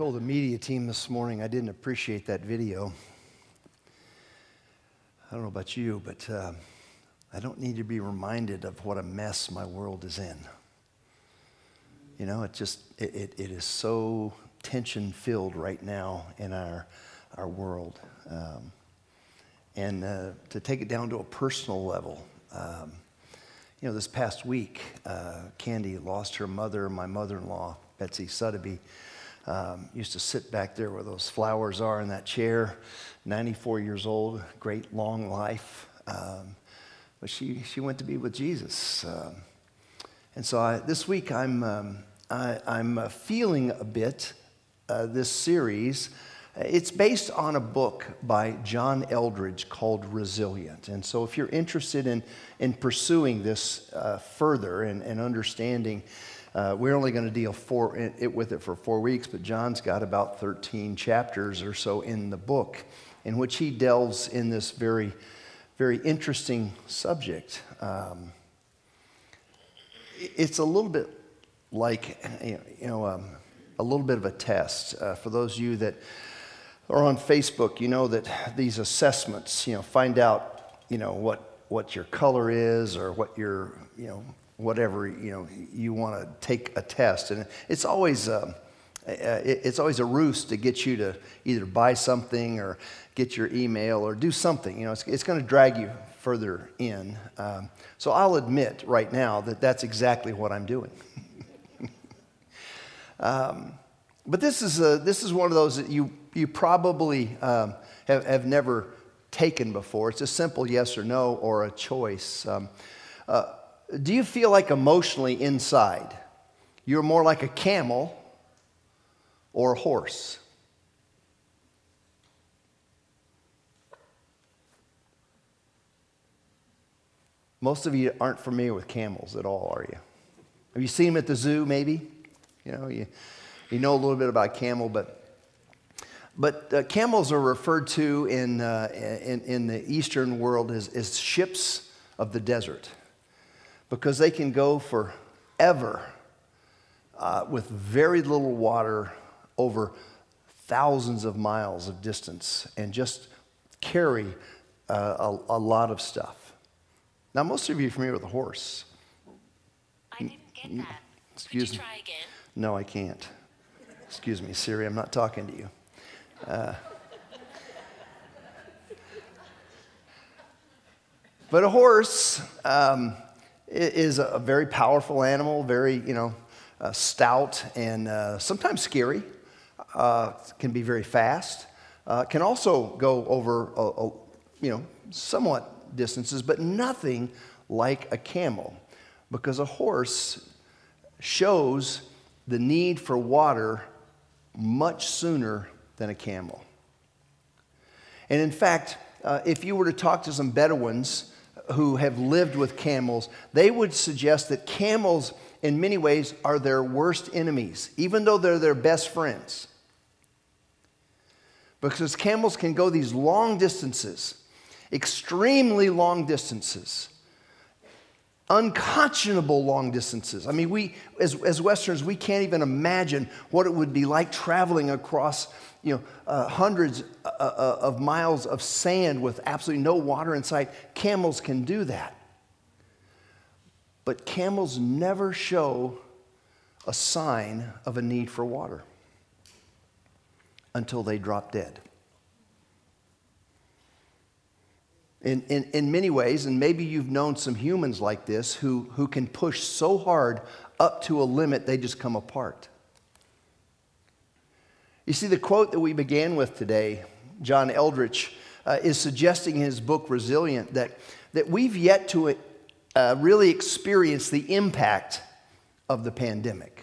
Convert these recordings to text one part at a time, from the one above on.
told the media team this morning I didn't appreciate that video. I don't know about you, but uh, I don't need to be reminded of what a mess my world is in. You know, it just, it, it, it is so tension filled right now in our, our world. Um, and uh, to take it down to a personal level, um, you know, this past week, uh, Candy lost her mother, my mother in law, Betsy Suddaby um, used to sit back there where those flowers are in that chair, 94 years old, great long life. Um, but she, she went to be with Jesus. Um, and so I, this week I'm, um, I, am uh, feeling a bit uh, this series. It's based on a book by John Eldredge called Resilient. And so, if you're interested in, in pursuing this uh, further and, and understanding uh, we're only going to deal four, it, with it for four weeks, but John's got about 13 chapters or so in the book in which he delves in this very, very interesting subject. Um, it's a little bit like, you know, um, a little bit of a test. Uh, for those of you that are on Facebook, you know that these assessments, you know, find out, you know, what, what your color is or what your, you know, whatever you know you want to take a test, and it's always um, it's always a ruse to get you to either buy something or get your email or do something. You know, it's, it's going to drag you further in. Um, so I'll admit right now that that's exactly what I'm doing. um, but this is a, this is one of those that you you probably um, have, have never taken before. It's a simple yes or no or a choice. Um, uh, do you feel like emotionally inside you're more like a camel or a horse? Most of you aren't familiar with camels at all, are you? Have you seen them at the zoo, maybe? You know, you, you know a little bit about camel, but but uh, camels are referred to in, uh, in, in the Eastern world as, as ships of the desert because they can go forever uh, with very little water over thousands of miles of distance and just carry uh, a, a, lot of stuff. Now, most of you are familiar with a horse. I didn't get that. Excuse Could you try again? No, I can't. Excuse me, Siri, I'm not talking to you. Uh, but a horse, um, is a very powerful animal, very, you know, uh, stout and uh, sometimes scary. Uh, can be very fast. Uh, can also go over, a, a, you know, somewhat distances, but nothing like a camel, because a horse shows the need for water much sooner than a camel. And in fact, uh, if you were to talk to some Bedouins who have lived with camels, they would suggest that camels, in many ways, are their worst enemies, even though they're their best friends. Because camels can go these long distances, extremely long distances, unconscionable long distances. I mean, we, as, as Westerners, we can't even imagine what it would be like traveling across you know, uh, hundreds uh, uh, of miles of sand with absolutely no water in sight. Camels can do that. But camels never show a sign of a need for water until they drop dead. In, in, in many ways, and maybe you've known some humans like this who, who can push so hard up to a limit they just come apart. You see, the quote that we began with today, John Eldredge, uh, is suggesting in his book Resilient that, that we've yet to uh, really experience the impact of the pandemic.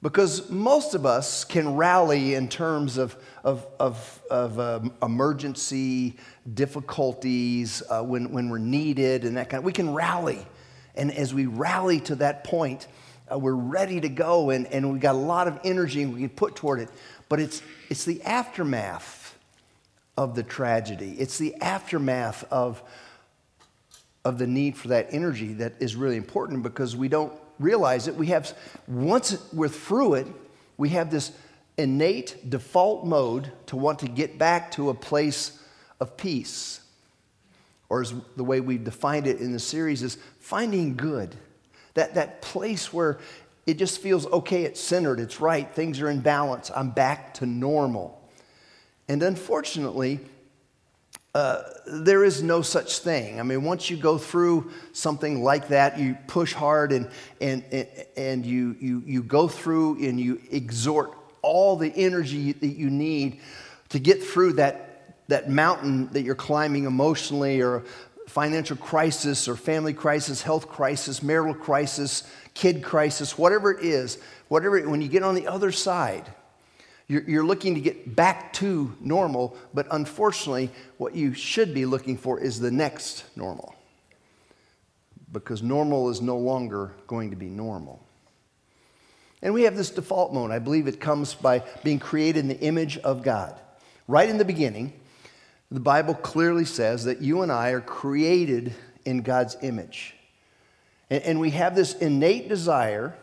Because most of us can rally in terms of, of, of, of um, emergency difficulties uh, when, when we're needed and that kind of, we can rally. And as we rally to that point, uh, we're ready to go and, and we've got a lot of energy we can put toward it. But it's, it's the aftermath of the tragedy, it's the aftermath of, of the need for that energy that is really important because we don't realize it. We have, once we're through it, we have this innate default mode to want to get back to a place of peace. Or as the way we've defined it in the series is finding good. That, that place where it just feels okay, it's centered, it's right, things are in balance, I'm back to normal. And unfortunately, uh, there is no such thing. I mean, once you go through something like that, you push hard and, and, and you, you, you go through and you exhort all the energy that you need to get through that, that mountain that you're climbing emotionally or financial crisis or family crisis, health crisis, marital crisis, kid crisis, whatever it is, whatever, when you get on the other side, you're, looking to get back to normal, but unfortunately, what you should be looking for is the next normal. Because normal is no longer going to be normal. And we have this default mode. I believe it comes by being created in the image of God. Right in the beginning, the Bible clearly says that you and I are created in God's image. And we have this innate desire,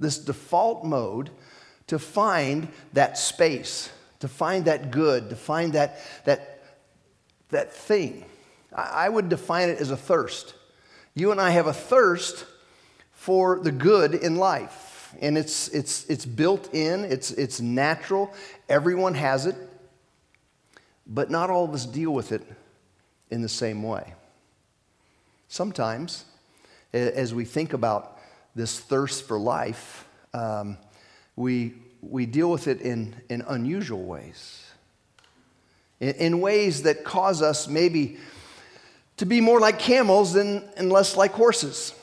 this default mode to find that space, to find that good, to find that, that, that thing. I would define it as a thirst. You and I have a thirst for the good in life. And it's, it's, it's built in, it's, it's natural. Everyone has it. But not all of us deal with it in the same way. Sometimes, as we think about this thirst for life, um, we, we deal with it in, in unusual ways, in, in ways that cause us maybe to be more like camels than, and less like horses.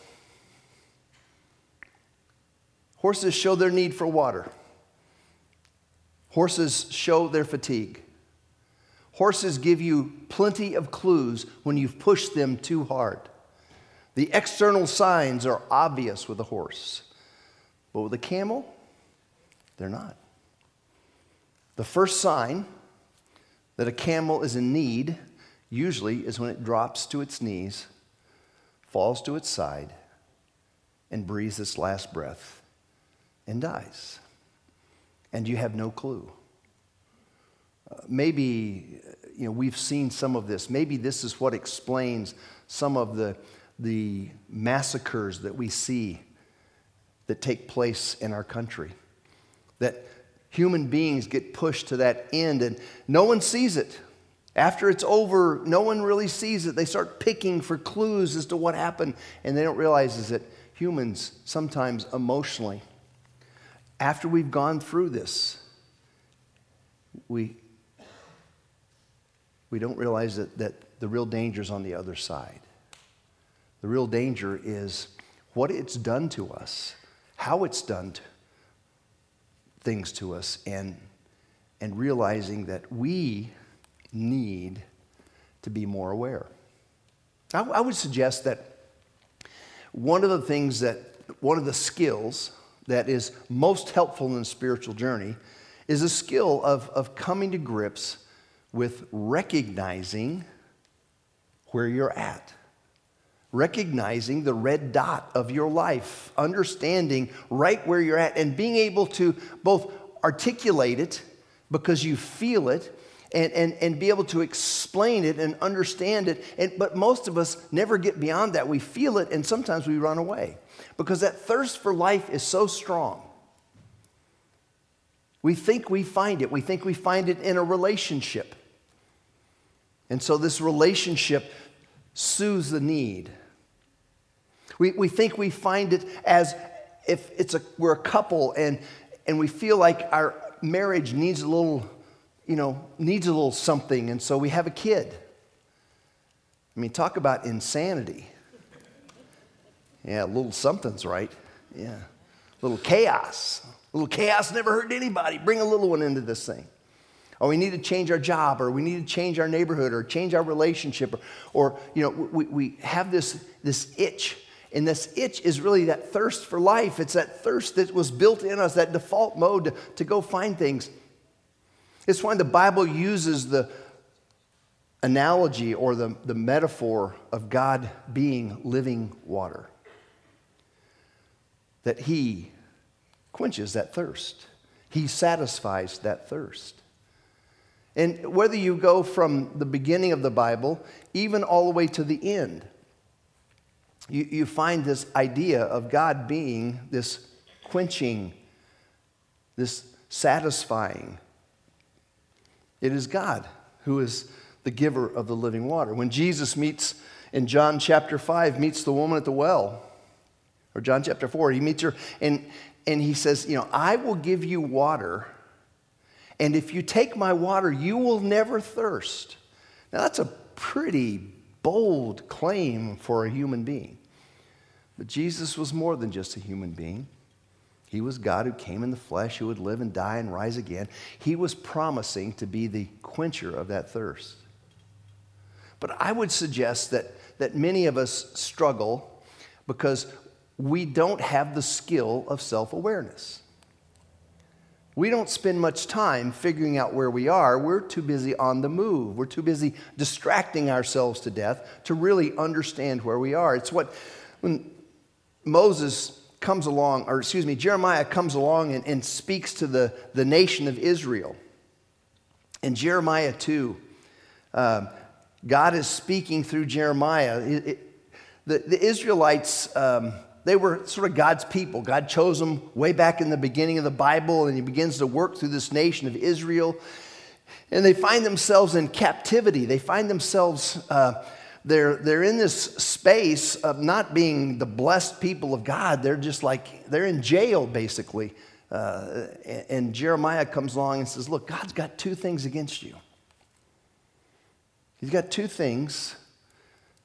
Horses show their need for water. Horses show their fatigue. Horses give you plenty of clues when you've pushed them too hard. The external signs are obvious with a horse, but with a camel, they're not. The first sign that a camel is in need usually is when it drops to its knees, falls to its side, and breathes its last breath and dies. And you have no clue. Uh, maybe you know, we've seen some of this. Maybe this is what explains some of the, the massacres that we see that take place in our country that human beings get pushed to that end and no one sees it. After it's over, no one really sees it. They start picking for clues as to what happened, and they don't realize is that humans sometimes emotionally, after we've gone through this, we, we don't realize that, that the real danger is on the other side. The real danger is what it's done to us, how it's done to, things to us and, and realizing that we need to be more aware. I, I would suggest that one of the things that, one of the skills that is most helpful in the spiritual journey is a skill of, of coming to grips with recognizing where you're at recognizing the red dot of your life, understanding right where you're at, and being able to both articulate it because you feel it and, and, and be able to explain it and understand it. And, but most of us never get beyond that. We feel it and sometimes we run away because that thirst for life is so strong. We think we find it, we think we find it in a relationship. And so this relationship soothes the need. We, we think we find it as if it's a, we're a couple and, and we feel like our marriage needs a little, you know, needs a little something, and so we have a kid. I mean, talk about insanity. Yeah, a little something's right. Yeah. A little chaos. A little chaos never hurt anybody. Bring a little one into this thing. Or we need to change our job, or we need to change our neighborhood, or change our relationship, or, or you know, we, we have this, this itch and this itch is really that thirst for life. It's that thirst that was built in us, that default mode to, to go find things. It's why the Bible uses the analogy or the, the metaphor of God being living water. That He quenches that thirst. He satisfies that thirst. And whether you go from the beginning of the Bible, even all the way to the end, you, you find this idea of God being this quenching, this satisfying. It is God who is the giver of the living water. When Jesus meets in John chapter 5, meets the woman at the well, or John chapter 4, he meets her and, and he says, You know, I will give you water, and if you take my water, you will never thirst. Now, that's a pretty bold claim for a human being. But Jesus was more than just a human being. He was God who came in the flesh, who would live and die and rise again. He was promising to be the quencher of that thirst. But I would suggest that, that many of us struggle because we don't have the skill of self awareness. We don't spend much time figuring out where we are. We're too busy on the move. We're too busy distracting ourselves to death to really understand where we are. It's what, when Moses comes along, or excuse me, Jeremiah comes along and, and speaks to the, the nation of Israel. In Jeremiah 2, um, God is speaking through Jeremiah. It, it, the, the Israelites, um, they were sort of God's people. God chose them way back in the beginning of the Bible, and He begins to work through this nation of Israel. And they find themselves in captivity. They find themselves uh, they're, they're in this space of not being the blessed people of God. They're just like, they're in jail, basically. Uh, and, and Jeremiah comes along and says, Look, God's got two things against you. He's got two things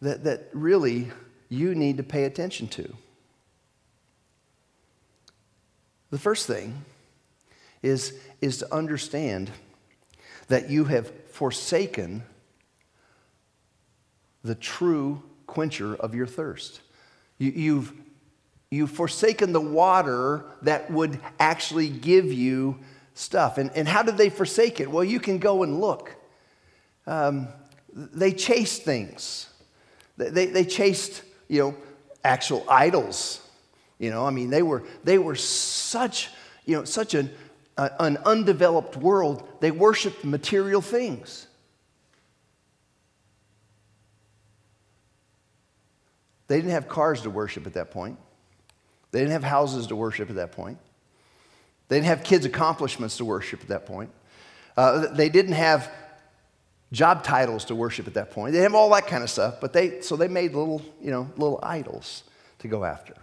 that, that really you need to pay attention to. The first thing is, is to understand that you have forsaken the true quencher of your thirst. You, you've, you've forsaken the water that would actually give you stuff. And, and how did they forsake it? Well, you can go and look. Um, they chased things. They, they, they chased, you know, actual idols. You know, I mean, they were, they were such, you know, such an, uh, an undeveloped world. They worshiped material things. They didn't have cars to worship at that point. They didn't have houses to worship at that point. They didn't have kids' accomplishments to worship at that point. Uh, they didn't have job titles to worship at that point. They didn't have all that kind of stuff, but they, so they made little, you know, little idols to go after.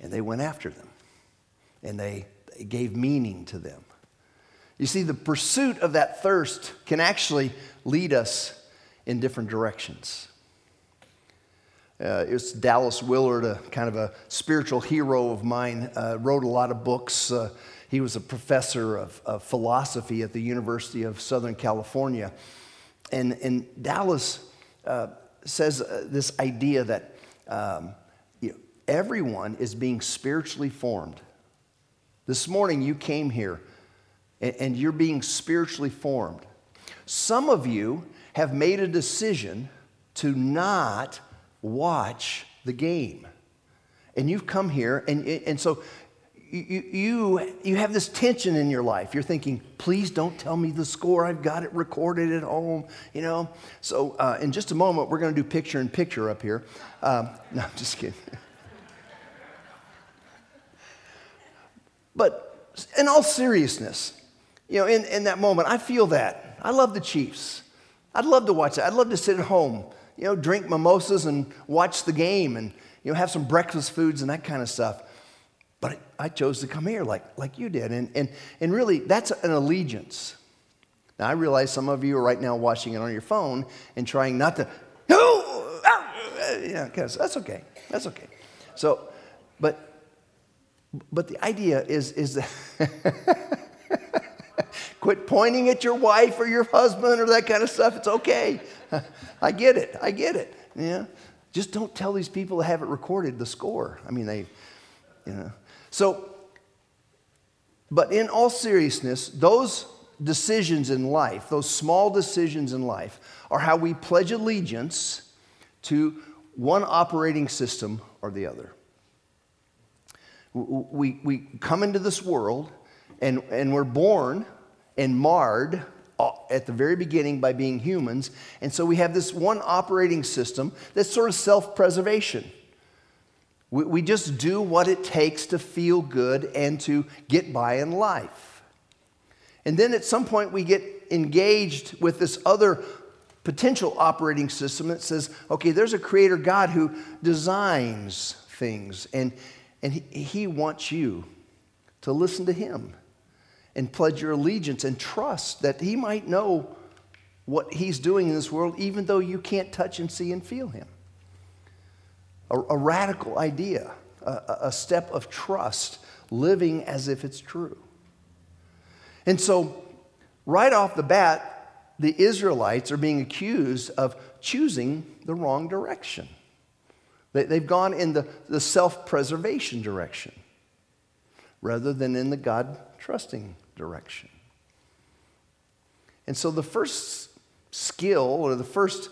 And they went after them. And they, they gave meaning to them. You see, the pursuit of that thirst can actually lead us in different directions. Uh, it's Dallas Willard, a kind of a spiritual hero of mine, uh, wrote a lot of books. Uh, he was a professor of, of, philosophy at the University of Southern California. And, and Dallas uh, says uh, this idea that um, you know, everyone is being spiritually formed. This morning you came here and, and you're being spiritually formed. Some of you have made a decision to not watch the game. And you've come here, and, and so you, you, you have this tension in your life. You're thinking, please don't tell me the score. I've got it recorded at home, you know? So uh, in just a moment, we're going to do picture in picture up here. Um, no, I'm just kidding. but in all seriousness, you know, in, in that moment, I feel that. I love the Chiefs. I'd love to watch that. I'd love to sit at home you know, drink mimosas and watch the game and, you know, have some breakfast foods and that kind of stuff. But I chose to come here like, like you did. And, and, and really, that's an allegiance. Now, I realize some of you are right now watching it on your phone and trying not to, no, yeah, that's okay. That's okay. So, but, but the idea is, is that quit pointing at your wife or your husband or that kind of stuff. It's okay. I get it. I get it. Yeah. Just don't tell these people to have it recorded, the score. I mean, they, you know. So, but in all seriousness, those decisions in life, those small decisions in life, are how we pledge allegiance to one operating system or the other. We, we come into this world and, and we're born and marred Uh, at the very beginning by being humans. And so we have this one operating system that's sort of self preservation. We, we just do what it takes to feel good and to get by in life. And then at some point we get engaged with this other potential operating system that says, okay, there's a creator God who designs things, and, and he, he wants you to listen to him and pledge your allegiance and trust that he might know what he's doing in this world, even though you can't touch and see and feel him. A, a radical idea, a, a step of trust, living as if it's true. And so, right off the bat, the Israelites are being accused of choosing the wrong direction. They, have gone in the, the self preservation direction rather than in the God trusting direction. And so, the first skill or the first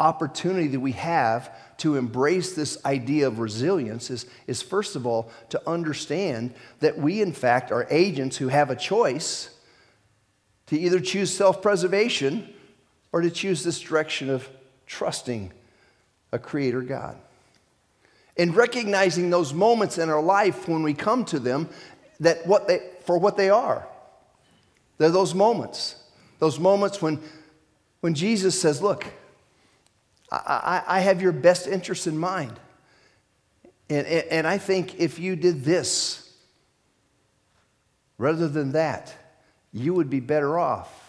opportunity that we have to embrace this idea of resilience is, is first of all to understand that we, in fact, are agents who have a choice to either choose self preservation or to choose this direction of trusting a creator God. And recognizing those moments in our life when we come to them that what they, for what they are. They're those moments. Those moments when, when Jesus says, Look, I, I, I have your best interest in mind. And, and, and I think if you did this rather than that, you would be better off.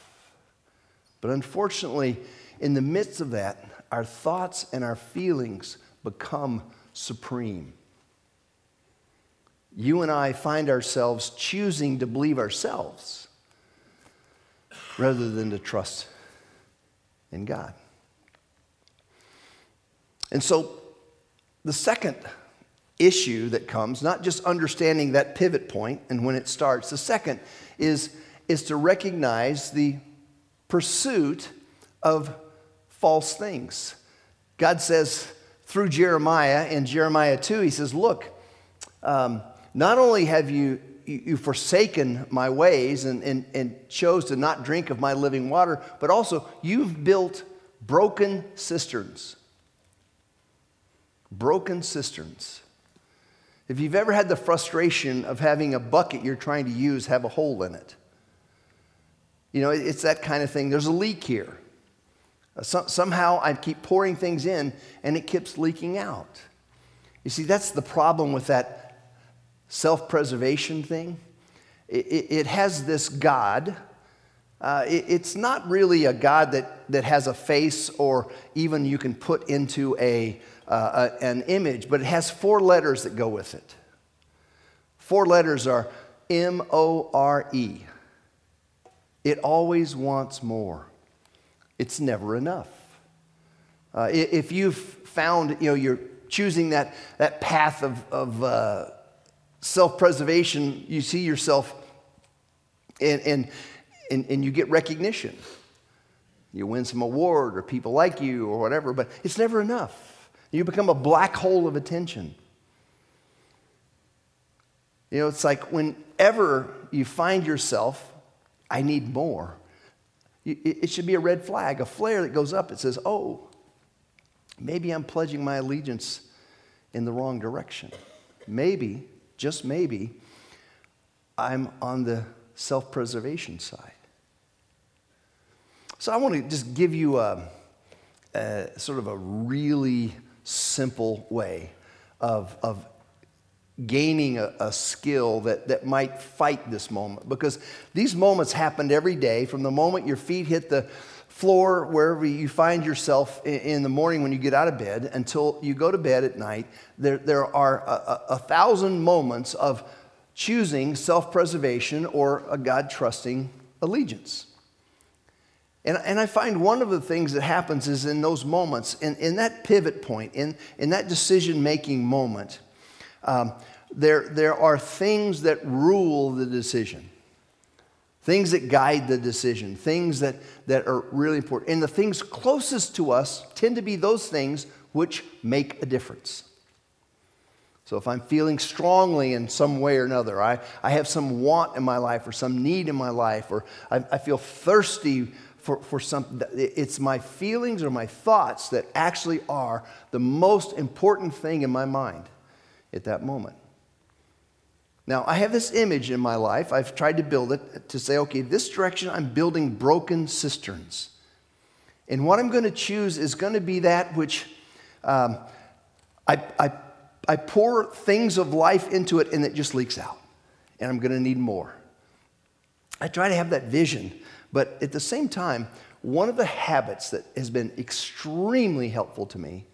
But unfortunately, in the midst of that, our thoughts and our feelings become supreme. You and I find ourselves choosing to believe ourselves rather than to trust in God. And so, the second issue that comes, not just understanding that pivot point and when it starts, the second is is to recognize the pursuit of false things. God says through Jeremiah in Jeremiah 2, he says, Look, um, not only have you, you forsaken my ways and, and, and chose to not drink of my living water, but also you've built broken cisterns. Broken cisterns. If you've ever had the frustration of having a bucket you're trying to use have a hole in it, you know, it's that kind of thing. There's a leak here. Uh, somehow I keep pouring things in and it keeps leaking out. You see, that's the problem with that self preservation thing. It, it, it, has this God. Uh, it, it's not really a God that, that has a face or even you can put into a, uh, a, an image, but it has four letters that go with it. Four letters are M O R E. It always wants more. It's never enough. Uh, if you've found, you know, you're choosing that, that path of, of uh, self preservation, you see yourself and, and, and, and you get recognition. You win some award or people like you or whatever, but it's never enough. You become a black hole of attention. You know, it's like whenever you find yourself I need more. It should be a red flag, a flare that goes up. It says, oh, maybe I'm pledging my allegiance in the wrong direction. Maybe, just maybe, I'm on the self preservation side. So I want to just give you a, a, sort of a really simple way of, of gaining a, a, skill that, that might fight this moment because these moments happened every day from the moment your feet hit the floor wherever you find yourself in, the morning when you get out of bed until you go to bed at night there, there are a, a, a thousand moments of choosing self-preservation or a god-trusting allegiance. And, and I find one of the things that happens is in those moments, in, in that pivot point, in, in that decision making moment, um, there, there are things that rule the decision, things that guide the decision, things that, that are really important. And the things closest to us tend to be those things which make a difference. So if I'm feeling strongly in some way or another, I, I have some want in my life or some need in my life, or I, I feel thirsty for, for something, it's my feelings or my thoughts that actually are the most important thing in my mind at that moment. Now, I have this image in my life. I've tried to build it to say, okay, this direction I'm building broken cisterns. And what I'm going to choose is going to be that which um, I, I, I pour things of life into it and it just leaks out. And I'm going to need more. I try to have that vision, but at the same time, one of the habits that has been extremely helpful to me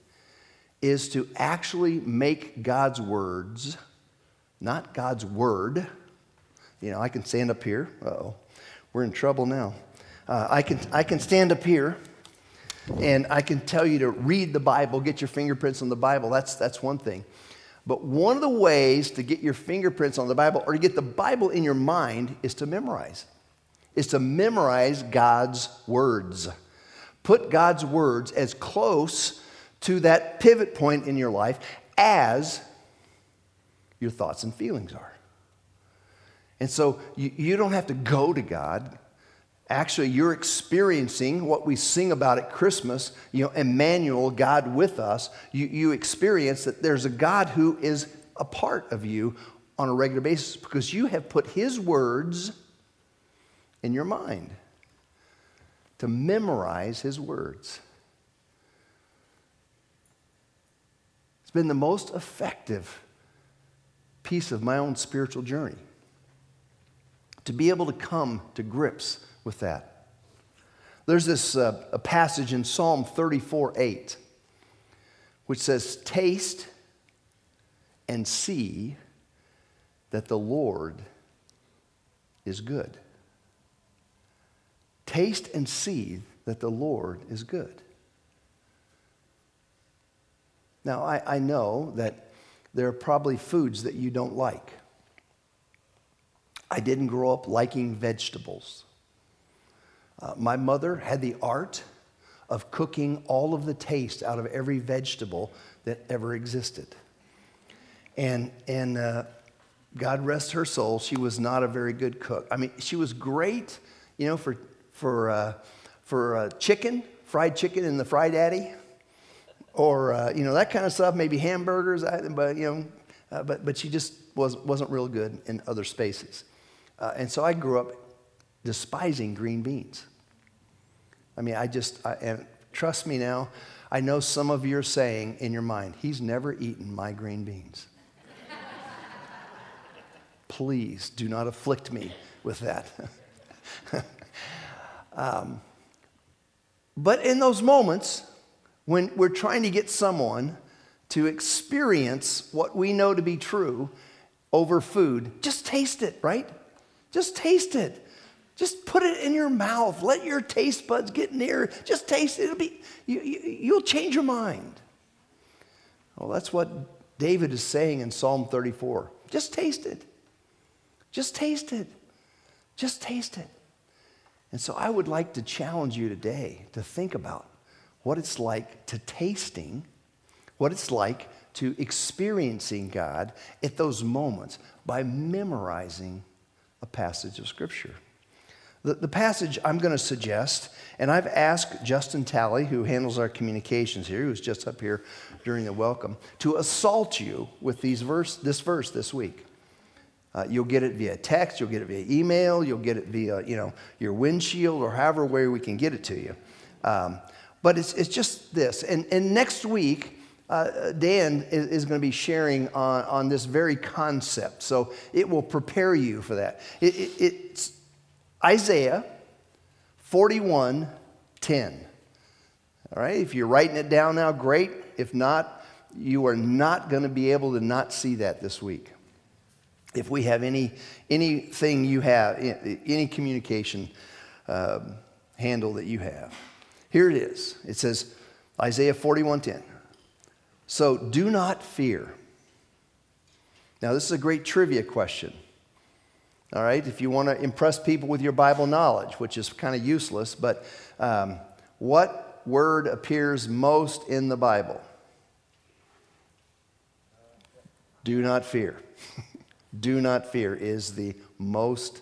is to actually make God's words, not God's word. You know, I can stand up here. oh, we're in trouble now. Uh, I, can, I can stand up here and I can tell you to read the Bible, get your fingerprints on the Bible. That's, that's one thing. But one of the ways to get your fingerprints on the Bible or to get the Bible in your mind is to memorize. Is to memorize God's words. Put God's words as close to that pivot point in your life as your thoughts and feelings are. And so you, you don't have to go to God actually you're experiencing what we sing about at Christmas, you know, Emmanuel, God with us. You, you experience that there's a God who is a part of you on a regular basis because you have put his words in your mind to memorize his words. It's been the most effective piece of my own spiritual journey to be able to come to grips with that. There's this uh, a passage in Psalm 34 8, which says, Taste and see that the Lord is good. Taste and see that the Lord is good. Now, I, I know that there are probably foods that you don't like. I didn't grow up liking vegetables. Uh, my mother had the art of cooking all of the taste out of every vegetable that ever existed. And, and uh, God rest her soul, she was not a very good cook. I mean, she was great, you know, for, for, uh, for uh, chicken, fried chicken in the Fry Daddy, or, uh, you know, that kind of stuff, maybe hamburgers, but, you know, uh, but, but she just was, wasn't real good in other spaces. and so I grew up despising green beans. I mean, I just, I, and trust me now, I know some of you are saying in your mind, he's never eaten my green beans. Please do not afflict me with that. um, but in those moments, when we're trying to get someone to experience what we know to be true over food, just taste it, right? Just taste it. Just put it in your mouth. Let your taste buds get near. Just taste it. It'll be, you, you, will change your mind. Well, that's what David is saying in Psalm 34. Just taste it. Just taste it. Just taste it. And so I would like to challenge you today to think about what it's like to tasting, what it's like to experiencing God at those moments by memorizing a passage of Scripture. The, the passage I'm going to suggest, and I've asked Justin Talley, who handles our communications here, who's just up here during the welcome, to assault you with these verse, this verse this week. Uh, you'll get it via text, you'll get it via email, you'll get it via you know, your windshield, or however way we can get it to you. Um, but it's, it's just this. And, and next week, uh, Dan is, is, going to be sharing on, on this very concept. So it will prepare you for that. It, it, it's Isaiah 41 10. All right, if you're writing it down now, great. If not, you are not going to be able to not see that this week. If we have any anything you have, any communication um, handle that you have, here it is. It says Isaiah 41:10. So do not fear. Now this is a great trivia question. All right, if you want to impress people with your Bible knowledge, which is kind of useless, but um, what word appears most in the Bible? Do not fear. Do not fear is the most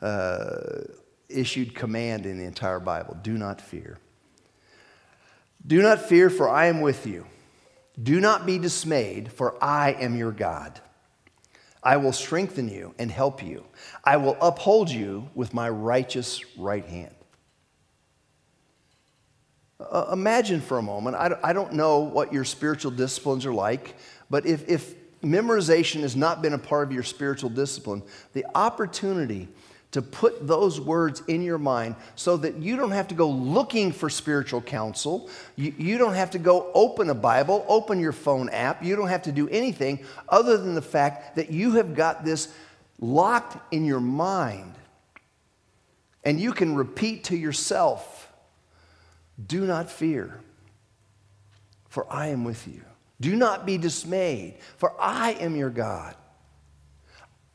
uh, issued command in the entire Bible. Do not fear. Do not fear, for I am with you. Do not be dismayed, for I am your God. I will strengthen you and help you. I will uphold you with my righteous right hand. Uh, imagine for a moment, I don't, I don't know what your spiritual disciplines are like, but if, if memorization has not been a part of your spiritual discipline, the opportunity to put those words in your mind so that you don't have to go looking for spiritual counsel. You, you, don't have to go open a Bible, open your phone app. You don't have to do anything other than the fact that you have got this locked in your mind. And you can repeat to yourself, Do not fear, for I am with you. Do not be dismayed, for I am your God.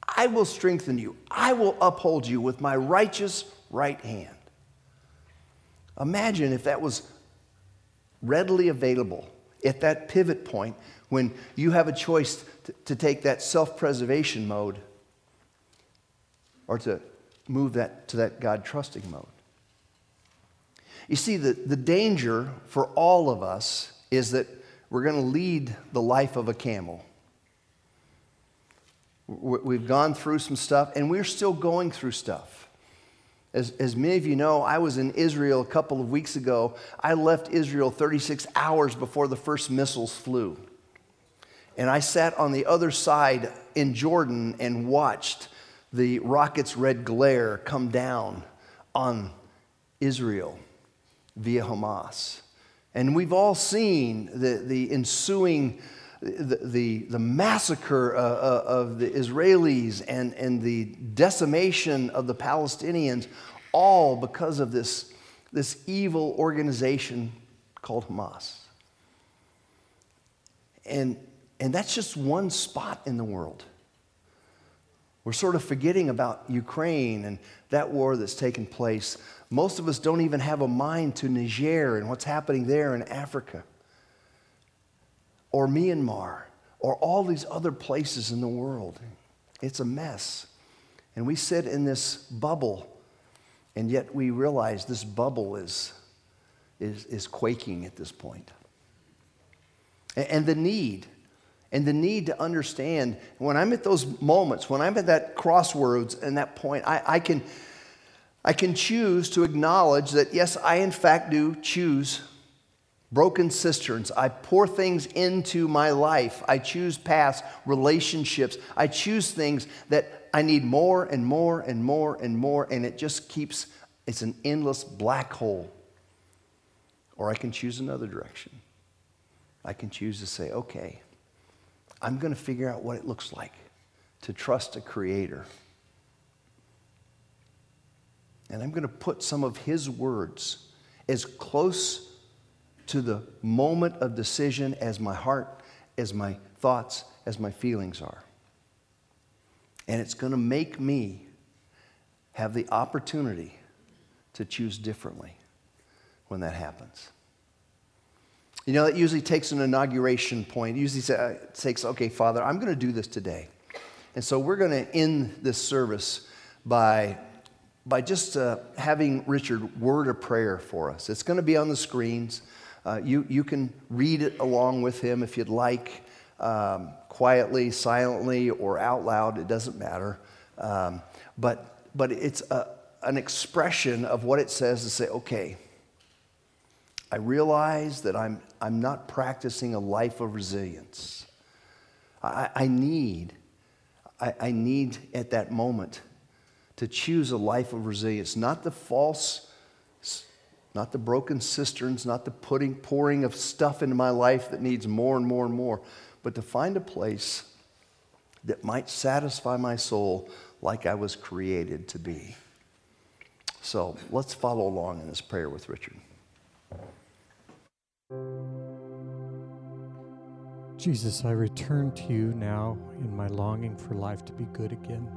I will strengthen you. I will uphold you with my righteous right hand. Imagine if that was readily available at that pivot point when you have a choice to, to take that self preservation mode or to move that to that God trusting mode. You see, the, the danger for all of us is that we're going to lead the life of a camel. We've gone through some stuff, and we're still going through stuff. As, as many of you know, I was in Israel a couple of weeks ago. I left Israel 36 hours before the first missiles flew. And I sat on the other side in Jordan and watched the rocket's red glare come down on Israel via Hamas. And we've all seen the, the ensuing the, the, the massacre uh, uh, of the Israelis and, and the decimation of the Palestinians, all because of this, this evil organization called Hamas. And, and that's just one spot in the world. We're sort of forgetting about Ukraine and that war that's taken place. Most of us don't even have a mind to Niger and what's happening there in Africa or Myanmar or all these other places in the world. It's a mess. And we sit in this bubble, and yet we realize this bubble is, is, is quaking at this point. And, and the need, and the need to understand when I'm at those moments, when I'm at that crossroads and that point, I, I, can, I can choose to acknowledge that, yes, I in fact do choose broken cisterns. I pour things into my life. I choose past relationships. I choose things that I need more and more and more and more, and it just keeps, it's an endless black hole. Or I can choose another direction. I can choose to say, okay, I'm going to figure out what it looks like to trust a creator. And I'm going to put some of his words as close to the moment of decision as my heart, as my thoughts, as my feelings are. And it's going to make me have the opportunity to choose differently when that happens. You know, it usually takes an inauguration point. It usually uh, takes, okay, Father, I'm going to do this today. And so we're going to end this service by, by just uh, having Richard word a prayer for us. It's going to be on the screens. Uh, you, you can read it along with him if you'd like, um, quietly, silently, or out loud, it doesn't matter. Um, but, but it's a, an expression of what it says to say, okay, I realize that I'm, I'm not practicing a life of resilience. I, I need, I, I need at that moment to choose a life of resilience, not the false not the broken cisterns, not the putting, pouring of stuff into my life that needs more and more and more, but to find a place that might satisfy my soul like I was created to be. So let's follow along in this prayer with Richard. Jesus, I return to you now in my longing for life to be good again.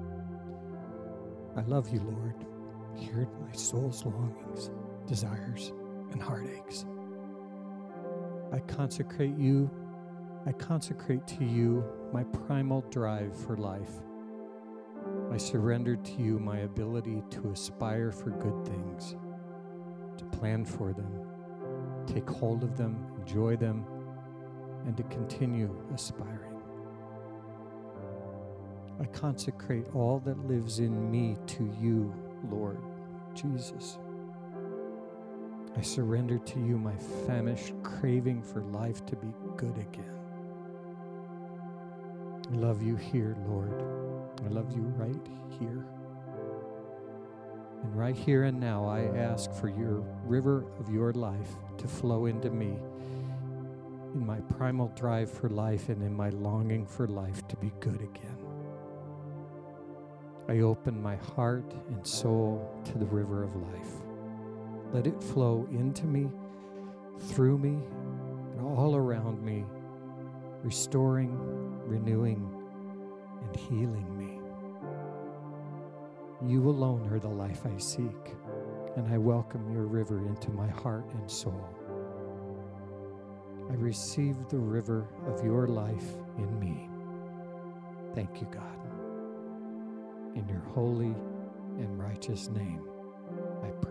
I love you, Lord. Hear my soul's longings desires, and heartaches. I consecrate you I consecrate to you my primal drive for life. I surrender to you my ability to aspire for good things, to plan for them, take hold of them, enjoy them, and to continue aspiring. I consecrate all that lives in me to you, Lord Jesus. I surrender to you my famished craving for life to be good again. I love you here, Lord. I love you right here. And right here and now, I ask for your river of your life to flow into me in my primal drive for life and in my longing for life to be good again. I open my heart and soul to the river of life. Let it flow into me, through me, and all around me, restoring, renewing, and healing me. You alone are the life I seek, and I welcome your river into my heart and soul. I receive the river of your life in me. Thank you, God. In your holy and righteous name, I pray.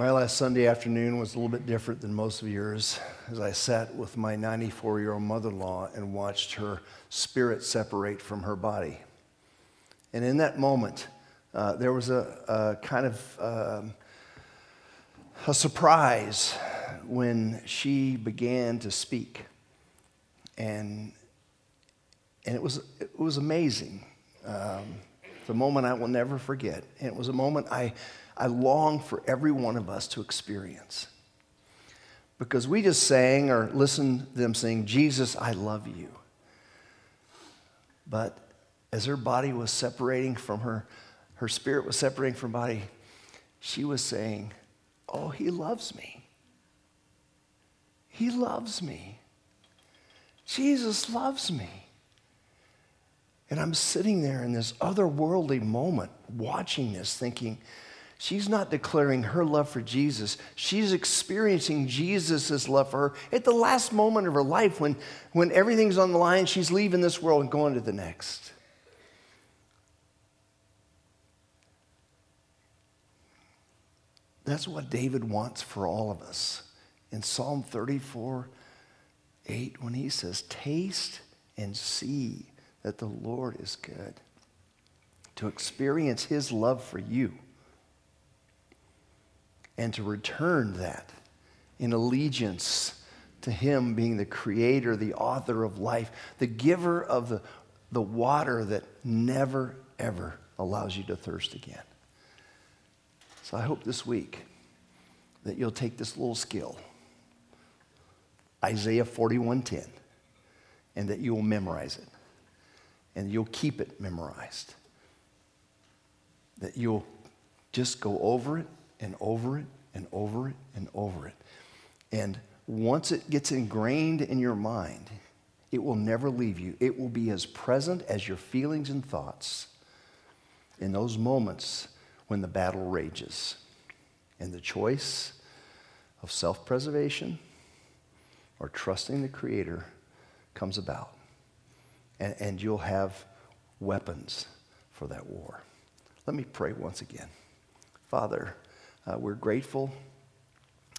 My last Sunday afternoon was a little bit different than most of yours as I sat with my 94 year old mother in law and watched her spirit separate from her body. And in that moment, uh, there was a, a kind of um, a surprise when she began to speak. And, and it, was, it was amazing. Um, a moment I will never forget. And it was a moment I, I long for every one of us to experience. Because we just sang or listened to them sing, Jesus, I love you. But as her body was separating from her, her spirit was separating from body, she was saying, Oh, he loves me. He loves me. Jesus loves me. And I'm sitting there in this otherworldly moment watching this, thinking, she's not declaring her love for Jesus. She's experiencing Jesus' love for her at the last moment of her life when, when everything's on the line, she's leaving this world and going to the next. That's what David wants for all of us. In Psalm 34 8, when he says, Taste and see that the Lord is good, to experience his love for you, and to return that in allegiance to him being the creator, the author of life, the giver of the, the water that never, ever allows you to thirst again. So I hope this week that you'll take this little skill, Isaiah 41:10, and that you will memorize it. And you'll keep it memorized. That you'll just go over it and over it and over it and over it. And once it gets ingrained in your mind, it will never leave you. It will be as present as your feelings and thoughts in those moments when the battle rages. And the choice of self preservation or trusting the Creator comes about. And, and you'll have weapons for that war. Let me pray once again. Father, uh, we're grateful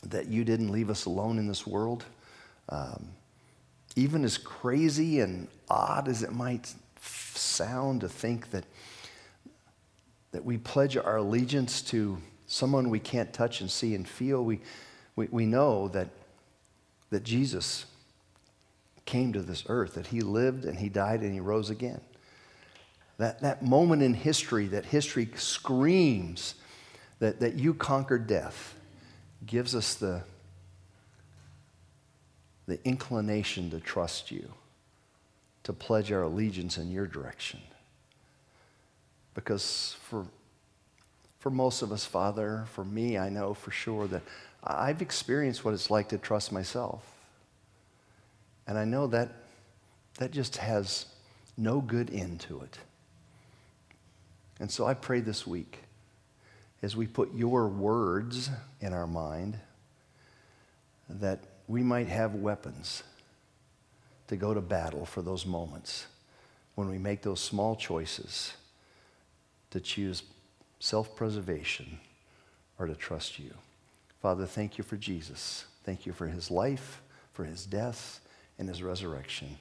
that you didn't leave us alone in this world. Um, even as crazy and odd as it might sound to think that that we pledge our allegiance to someone we can't touch and see and feel, we, we, we know that, that Jesus came to this earth, that he lived and he died and he rose again. That, that moment in history, that history screams that, that you conquered death, gives us the, the inclination to trust you, to pledge our allegiance in your direction. Because for, for most of us, Father, for me, I know for sure that I've experienced what it's like to trust myself. And I know that that just has no good end to it. And so I pray this week, as we put your words in our mind, that we might have weapons to go to battle for those moments when we make those small choices to choose self preservation or to trust you. Father, thank you for Jesus. Thank you for his life, for his death, and his resurrection.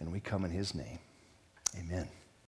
And we come in his name. Amen.